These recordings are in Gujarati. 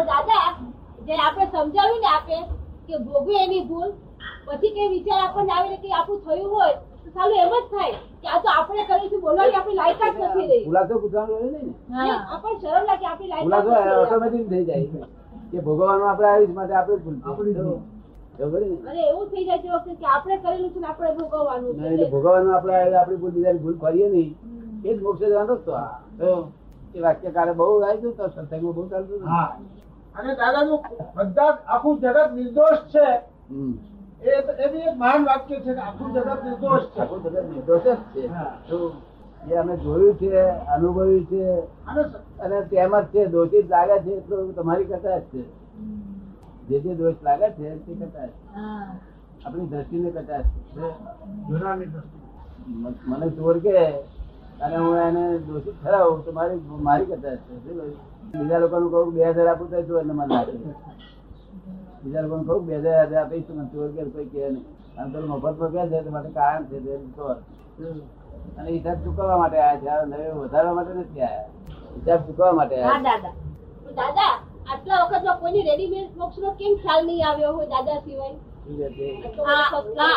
પણ દાદા જે આપણે સમજાવ્યું ને આપે કે ભોગવે એની ભૂલ પછી કઈ વિચાર આપણને આવે કે આપણું થયું હોય તો સાલું એમ જ થાય કે આ તો આપણે કર્યું છે બોલવાની આપણી લાયકાત નથી રહી. પૂછવાનું હોય નહીં ને? ને આપણને શરમ લાગે આપણી લાયકાત ઓટોમેટિક થઈ જાય કે ભોગવવાનું આપણે આવીશ માટે આપણે ભૂલ એવું થઈ જાય છે વખતે કે આપણે કરેલું છે ને આપણે ભોગવવાનું ના, છે ભોગવવાનું આપણે આપણી ભૂલ બીજાની ભૂલ કરીએ નહીં. એ જ મોક્ષ જવાનો રસ્તો આ. તો એ વાક્યકારે બહુ આવ્યું તો સત્સંગમાં બહુ ચાલતું હા. અને દાદાનું બધા આખું જગત નિર્દોષ છે. એ બી એક મહાન વાક્ય છે કે આખું જગત નિર્દોષ છે. આખું જગત નિર્દોષ જ છે. એ અમે જોયું છે અનુભવ્યું છે અને અને તેમ જ છે દોષિત લાગે છે એટલું તમારી કટાશ છે. જે જે દોષ લાગે છે તે કથા હા. આપણી દ્રષ્ટિને ને છે. મને ચોર કે અને હું એને દોષિત ઠરાવું તો મારી મારી કરતા છે? બીજા લોકોનું કહું બે હજાર આપું તો તું એને મને નાખે બીજા લોકોને કહું બે હજાર હજાર આપીશ તો મને ચોર કે કોઈ કહે નહીં. અને પેલું મફતમાં કહે છે તો માટે કારણ છે તે ચોર. અને હિસાબ ચૂકવવા માટે આવ્યા છે. આ નવે વધારવા માટે નથી આવ્યા હિસાબ ચૂકવવા માટે આયા આવ્યા દાદા. દાદા આટલા વખતમાં કોઈની રેડીમેડ મોક્ષનો કેમ ખ્યાલ નહીં આવ્યો હોય દાદા સિવાય?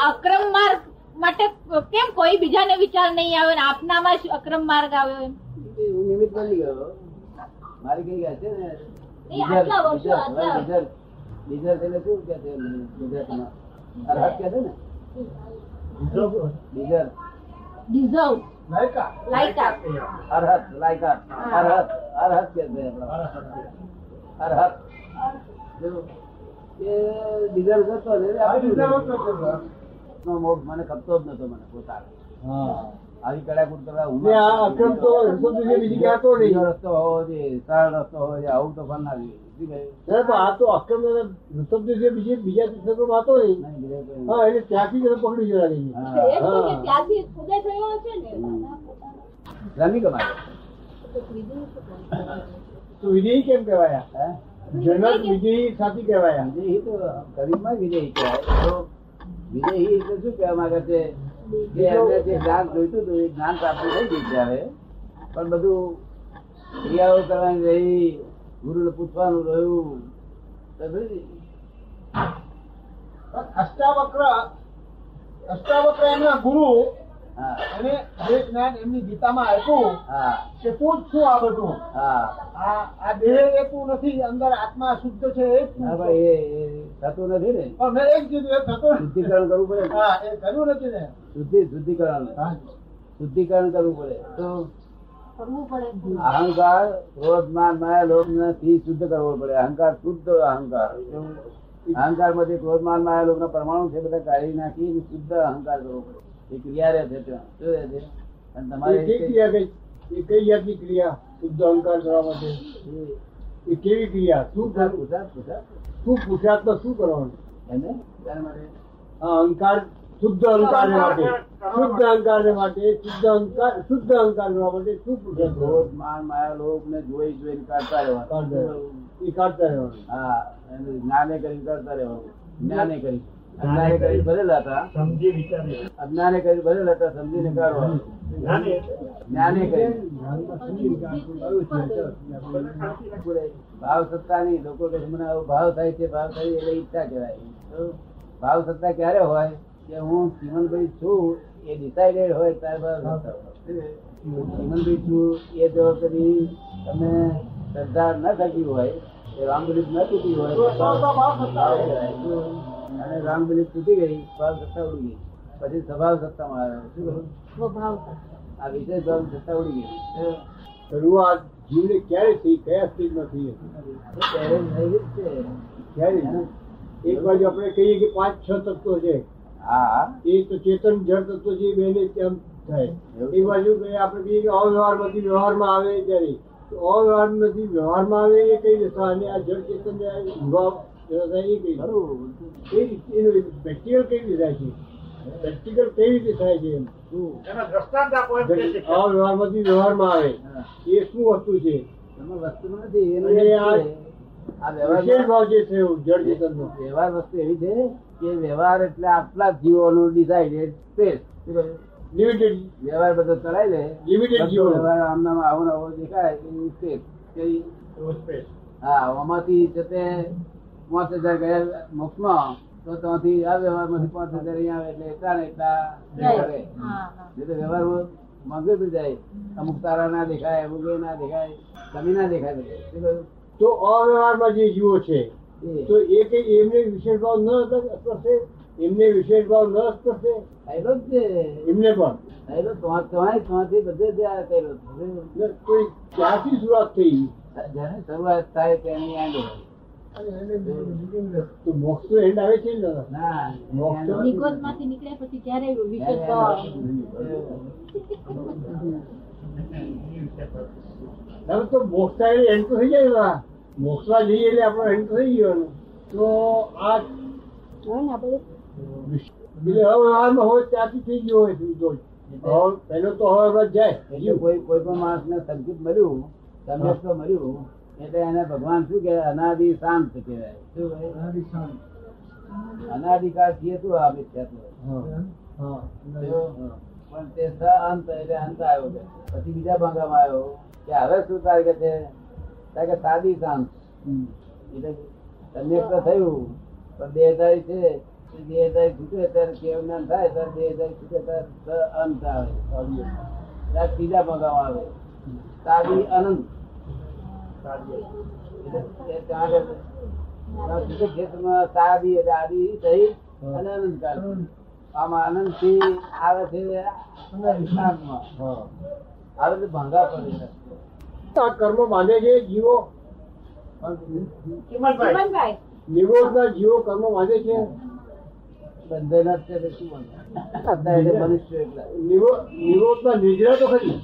અક્રમ માર્ગ માટે કેમ કોઈ બીજાને વિચાર નહીં આવે ને આપનામાં જ અક્રમ માર્ગ આવ્યો એમ? નિમિત્ત બની ગયો. મારી કઈ ગયા છે ને? એટલે શું કે ગુજરાતીમાં. અરહત કે છે ને? બીજર ડિઝર્વ લાયકા. અરહત અરહત અરહત કે છે અરહત જો કરતો ને એ નો મોક્ષ મને ખપતો જ નતો મને પોતાનો. આવી કડાકૂટ કરવા હું અક્રમ તો રસ્તો બીજી ક્યાં હતો નહીં. રસ્તો હોવો જોઈએ સરળ રસ્તો હોવો જોઈએ આવું તો? ના, પણ આ તો અક્રમ શબ્દ જે બીજે બીજા તીર્થંકરોમાં હતો નહીં. નહીં, બીજો કોઈ હા એટલે ત્યાંથી જ પકડી જવા દઈએ તો ત્યાંથી થયો ને વિજયી કેમ કહેવાયા? જનક વિજયી સાથી કહેવાયા વિજય તો ગરીબમાં વિજયી કહેવાય. વિજયી એટલે શું કહેવા માંગે છે? કે એમને જે જ્ઞાન જોઈતું હતું એ જ્ઞાન પ્રાપ્ત થઈ ગઈ છે હવે. પણ બધું ક્રિયાઓ કરવાની રહી ગુરુને પૂછવાનું રહ્યું. અષ્ટાવક્ર અષ્ટાવક્ર એમના ગુરુ હા. અને જે જ્ઞાન એમની ગીતામાં આપ્યું હા. કે તું જ છું આ બધું. હા. આ આ દેહ એ તું નથી અંદર આત્મા શુદ્ધ છે એ જ થતું નથી ને? મેં એક કીધું એ થતું શુદ્ધિકરણ કરવું પડે હા એ કર્યું નથી ને. શુદ્ધિ શુદ્ધિકરણ. શુદ્ધિકરણ કરવું પડે. તો અહંકાર ક્રોધ માન માયા લોભથી શુદ્ધ કરવો પડે. અહંકાર શુદ્ધ અહંકાર. અહંકારમાંથી ક્રોધ માન માયા લોભ ના પરમાણુ છે બધા કાઢી નાખી શુદ્ધ અહંકાર કરવો પડે. એ ક્રિયા રહે છે ત્યાં. શું રહે છે? અને તમારે ક્રિયા કઈ? એ કઈ જાતની ક્રિયા? શુદ્ધ અહંકાર કરવા માટે? એ- એ કેવી ક્રિયા? શું થાય પૂછા- પૂછા. શું પુરુષાર્થમાં શું કરવાનું? અહંકાર શુદ્ધ અહંકાર માટે. શુદ્ધ અહંકાર માટે શુદ્ધ અહંકાર શુદ્ધ અહંકાર માટે શું કરવાનો? ક્રોધ માન માયા લોભ ને જોઈ જોઈ કાઢતા રહેવાનું. એ કાઢતા રહેવાનું. હા એને જ્ઞાને કરી કરતા રહેવાનું. જ્ઞાને કરી અજ્ઞાને કરી ભરેલા હતા સમજી વિચારી અજ્ઞાને કરી ભરેલા હતા સમજીને કાઢવાનું. જ્ઞાને. કરી ભાવ સત્તા નહીં. લોકો કે મને આવો ભાવ થાય છે ભાવ થાય એટલે ઈચ્છા કહેવાય. તો ભાવ સત્તા ક્યારે હોય? કે હું ચીમનભાઈ છું એ ડિસાઇડેડ હોય ત્યારે ભાવ સત્તા હોય. હું ચીમનભાઈ છું એ જો કદી તમે શ્રદ્ધા ન થતી હોય એ રામ બિલીફ ન તૂટી હોય તો ભાવ સત્તા કહેવાય. અને રામ બિલીફ તૂટી ગઈ ભાવ સત્તા ઉડી ગઈ. પછી સ્વભાવ સત્તામાં આવે શું? આ વિશેષ ભાવ સત્તા ઉડી ગઈ. શરૂઆત જીવને ક્યારે થઈ કયા સ્ટેજમાં થઈ હતી? એક બાજુ આપણે કહીએ કે પાંચ છ તત્વો છે હા. એ તો ચેતન જળ તત્વો છે એ બેને તેમ થાય. એક બાજુ કે આપણે કહીએ કે અવ્યવહારમાંથી વ્યવહારમાં આવે ત્યારે. અવ્યવહારમાંથી વ્યવહારમાં આવે એ કઈ દશા અને આ જળ ચેતન એ કઈ ખરું કઈ થાય છે? પ્રેક્ટિકલ કઈ રીતે થાય છે છે. અવ્યવહારમાંથી વ્યવહારમાં આવે એ શું વસ્તુ છે વસ્તુ નથી આ. આ વ્યવહાર વસ્તુ એવી છે કે વ્યવહાર એટલે આટલા જીવોનું ડિસાઇડેડ સ્પેસ લિમિટેડ વ્યવહાર બધો ચલાવી લે લિમિટેડ જીવો. વ્યવહાર આમનામ આવો આવો દેખાય એ સ્પેસ. હા આમાંથી છે તે પાંચ હજાર ગયા મોક્ષમાં તો ત્યાંથી આ વ્યવહારમાંથી પાંચ હજાર અહીંયા આવે એટલે એટલા ને એટલા કરે. હા હા. નહીં તો વ્યવહારમાં માંગે જાય. અમુક તારા ના દેખાય અમુક એ ના દેખાય કમી ના દેખાય? તો અવ્યવહારમાં જે જીવો છે તો એ કઈ એમને વિશેષ ભાવ ન સ્પર્શે? એમને વિશેષ ભાવ ન સ્પર્શે? થયેલો જ છે. એમને પણ. થયેલો તો- તમારી ત્યાંથી બધે જ આ કર્યો. કોઈ ક્યાંથી શરૂઆત થઈ? જ્યારે શરૂઆત થાય તેની. તો મોક્ષ તો એન્ડ આવે છે ને મોક્ષમાંથી નીકળે પછી ક્યારે વિશેષ ભાવ આવે? દાદા તો મોક્ષ એન્ડ તો થઈ જાય ને દાદા જઈએ એટલે આપણો એન્ડ થઈ ગયો. તો આ અવ્યવહારમાં હોય ત્યાંથી થઈ ગયો હોય પહેલો તો હવે જાય. કોઈ કોઈ પણ માણસ ને સંકેત મળ્યું સંદેશ તો મળ્યું એટલે એને ભગવાન શું કે અનાદિ શાંત કહેવાય. શું? અનાદિકાળ છીએ તું આ મિથ્યાત્વ. પણ તે સ અંત એટલે અંત આવ્યો કે પછી બીજા ભાગામાં આવ્યો કે હવે શું થાય કે છે? કે સાદી શાંત. એટલે સમ્યક તો થયું પણ દેહધારી છે એ હજાર છૂટે ત્યારે કેવું જ્ઞાન થાય ત્યારે દેહધારી છૂટે ત્યારે સ અંત આવે. ત્યારે ત્રીજા ભાગામાં આવે. સાદી અનંત એટલે એ ત્યાં આગળ ત્યાં છૂટક ક્ષેત્રમાં સાદી એટલે થઈ અને અનંતકાળ. આમાં અનંતથી આવે છે આવે તો ભંગા પડે તો આ કર્મ બાંધે છે જીવો? ચિમનભાઈ નિરોધના જીવો કર્મ બાંધે છે? બંધન જ શું એટલે મનુષ્ય નિરો- નિરોધના નિદ્રા તો ખરી?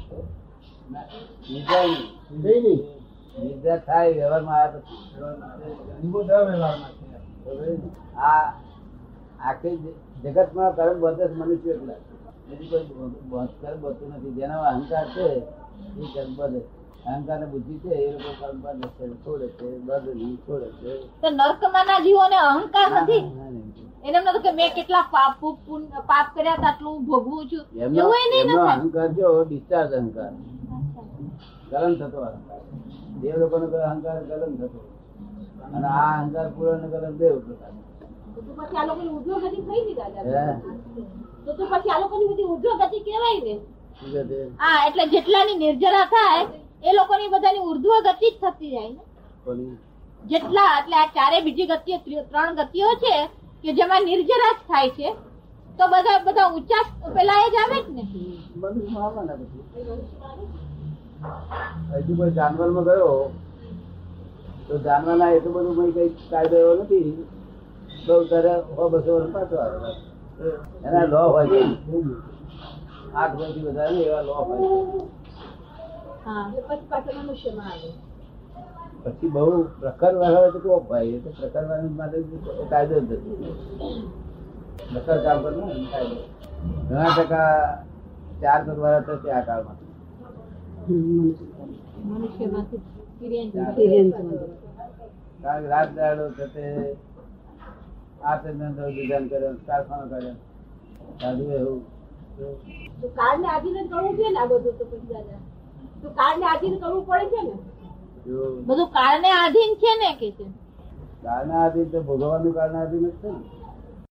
ના, નહીં. નહીં. નિદ્રા થાય વ્યવહારમાં આવ્યા પછી આ આખી જગતમાં કર્મ બધે મનુષ્ય એકલા બીજું કોઈ કર્મ બધું નથી. જેનો અહંકાર છે એ કર્મ બધે અહંકાર ને બુદ્ધિ છે એ લોકો કર્મ બધે છે છોડે છે બધે નહીં છોડે છે. તો નર્કમાં ના જીવોને અહંકાર નથી. એને એમ કે મેં કેટલા પાપ પાપ કર્યા હતા આટલું ભોગવું છું. એવું એ નહીં અહંકાર જો ડિસ્ચાર્જ અહંકાર. ગલન થતો અહંકાર. દેવ લોકોનો અહંકાર ગલન થતો અને આ અહંકાર પૂરો ને? ગલન દેવ પ્રકાર એટલે જેટલાની નિર્જરા થાય એ લોકોની બધાની ઉર્ધ્વ ગતિ જ થતી જાય ને. જેટલા એટલે આ ચારે બીજી ગતિઓ ત્રણ ગતિઓ છે કે જેમાં નિર્જરા જ થાય છે તો બધા બધા ઊંચા પેલા એ જ આવે જ ને. હજુ કોઈ જાનવરમાં ગયો તો જાનવરના એટલું બધું કોઈ કઈ કાયદો એવો નથી. તો તારે સો બસો વર્ષ પાછો આવે એના લો હોય છે. આઠ વર્ષથી વધારે નહીં એવા લો હોય છે. પછી બહુ પ્રખર વાળા તો કોક ભાઈ? એ તો પ્રખર વાળા માટે કાયદો જ નથી. પ્રખર કામ કરવું કાયદો. ઘણા ટકા ચાર તો છે આ કાળમાં મનુષ્યમાંથી તિર્યંત કારણ કે રાત દાડો થતે કારખાનો સાધુ એવું તો કાળને આધીન જ કરવું છે ને? આ બધું તો પછી દાદા તો કાળને આધીન કરવું પડે છે ને? બધું કાળને આધીન છે ને કે છે? કાળના આધીન તો ભોગવવાનું કારણ આધીન જ છે ને.